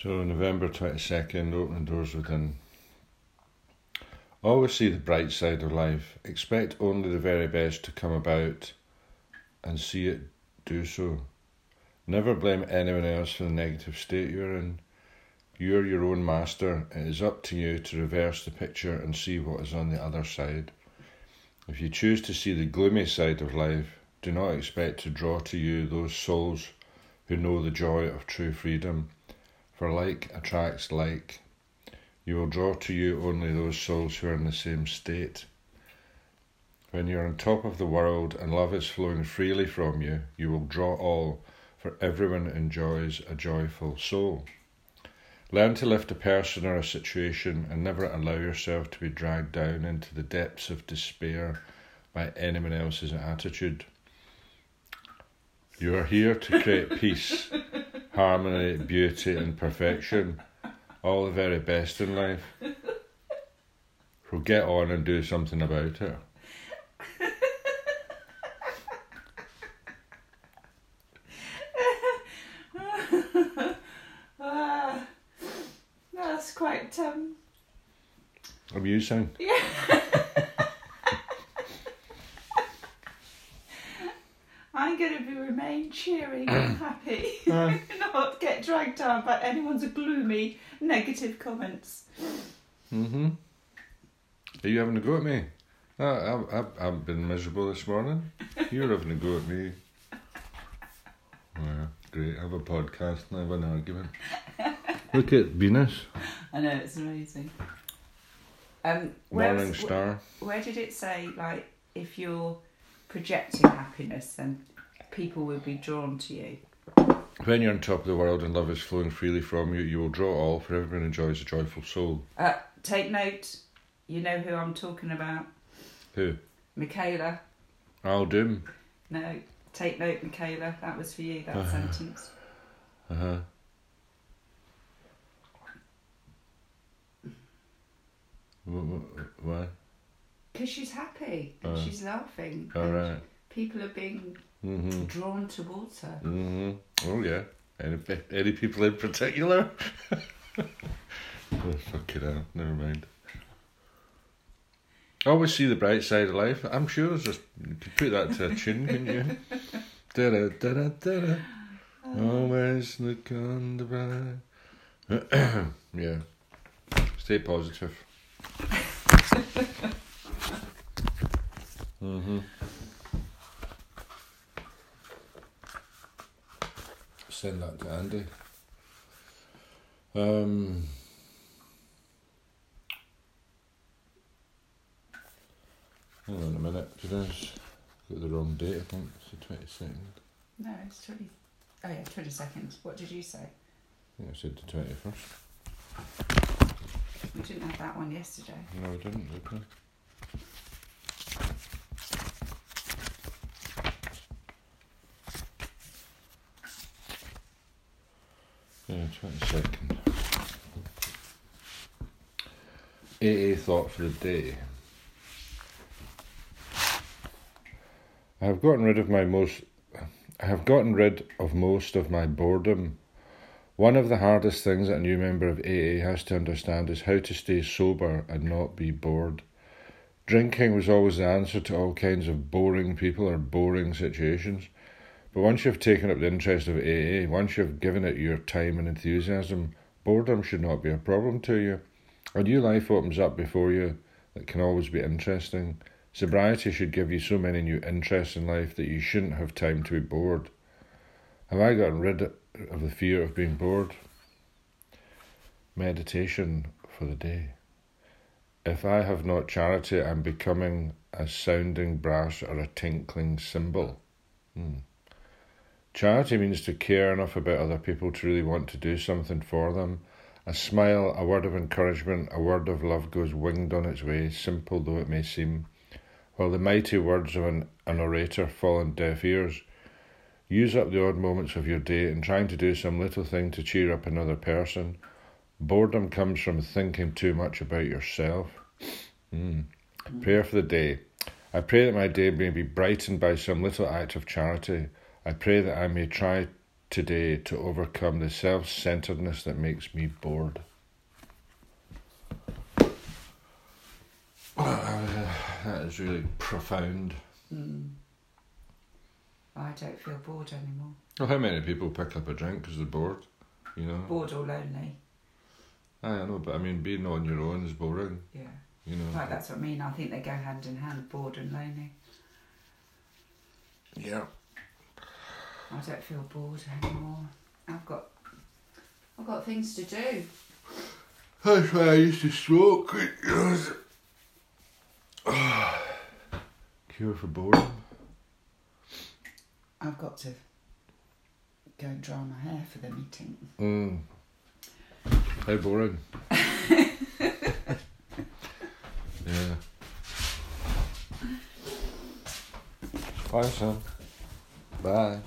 So, November 22nd, opening doors within. Always see the bright side of life. Expect only the very best to come about and see it do so. Never blame anyone else for the negative state you're in. You're your own master. It is up to you to reverse the picture and see what is on the other side. If you choose to see the gloomy side of life, do not expect to draw to you those souls who know the joy of true freedom for like attracts like. You will draw to you only those souls who are in the same state. When you are on top of the world and love is flowing freely from you, you will draw all, for everyone enjoys a joyful soul. Learn to lift a person or a situation and never allow yourself to be dragged down into the depths of despair by anyone else's attitude. You are here to create peace harmony, beauty, and perfection. All the very best in life. So get on and do something about it. Ah, that's quite um. Amusing. Yeah. I'm going to be remain cheery and happy, Uh. not get dragged down by anyone's gloomy, negative comments. Mm-hmm. Are you having a go at me? No, I've, I've, I've been miserable this morning. You're having a go at me. Yeah, great. I have a podcast and I have an argument. Look at Venus, I know it's amazing. Um, where, Morning Star. where did it say like if you're projecting happiness, then people will be drawn to you? When you're on top of the world and love is flowing freely from you, you will draw all, for everyone enjoys a joyful soul. Uh, take note. You know who I'm talking about, Who? Michaela. Al Doom. No, take note, Michaela. That was for you. That Uh-huh. sentence. Uh huh. Why? Because she's happy and Uh. she's laughing. All right. People are being Mm-hmm. drawn towards her. Mm-hmm. Oh yeah. Any any people in particular? oh, fuck it out. Never mind. Always see the bright side of life. I'm sure there's just you could put that to a tune, couldn't you? da da da da da. Always look on the bright. yeah. Stay positive. mm-hmm. Send that to Andy. Um, hang on a minute. Did I just got the wrong date? I think it's the twenty second. No, it's 20. Oh, yeah, 20 seconds. What did you say? I think I said the twenty first. We didn't have that one yesterday. No, we didn't. Did I? Yeah, twenty second. AA thought for the day. I have gotten rid of my most. I have gotten rid of most of my boredom. One of the hardest things that a new member of AA has to understand is how to stay sober and not be bored. Drinking was always the answer to all kinds of boring people or boring situations. But once you've taken up the interest of AA, once you've given it your time and enthusiasm, boredom should not be a problem to you. A new life opens up before you that can always be interesting. Sobriety should give you so many new interests in life that you shouldn't have time to be bored. Have I gotten rid of the fear of being bored? Meditation for the day. If I have not charity, I'm becoming a sounding brass or a tinkling cymbal. Hmm. Charity means to care enough about other people to really want to do something for them. A smile, a word of encouragement, a word of love goes winged on its way, simple though it may seem. While the mighty words of an, an orator fall on deaf ears, use up the odd moments of your day in trying to do some little thing to cheer up another person. Boredom comes from thinking too much about yourself. Mm. Prayer for the day. I pray that my day may be brightened by some little act of charity. I pray that I may try today to overcome the self centeredness that makes me bored? that is really profound. Mm. I don't feel bored anymore. Well, how many people pick up a drink because they're bored? You know? Bored or lonely. I know, but I mean, being on your own is boring. Yeah. You know? Right, that's what I mean. I think they go hand in hand, bored and lonely. Yeah. I don't feel bored anymore. I've got I've got things to do. That's why I used to smoke. Cure for boredom. I've got to go and dry my hair for the meeting. Mm. How boring. yeah. Bye, son. Bye.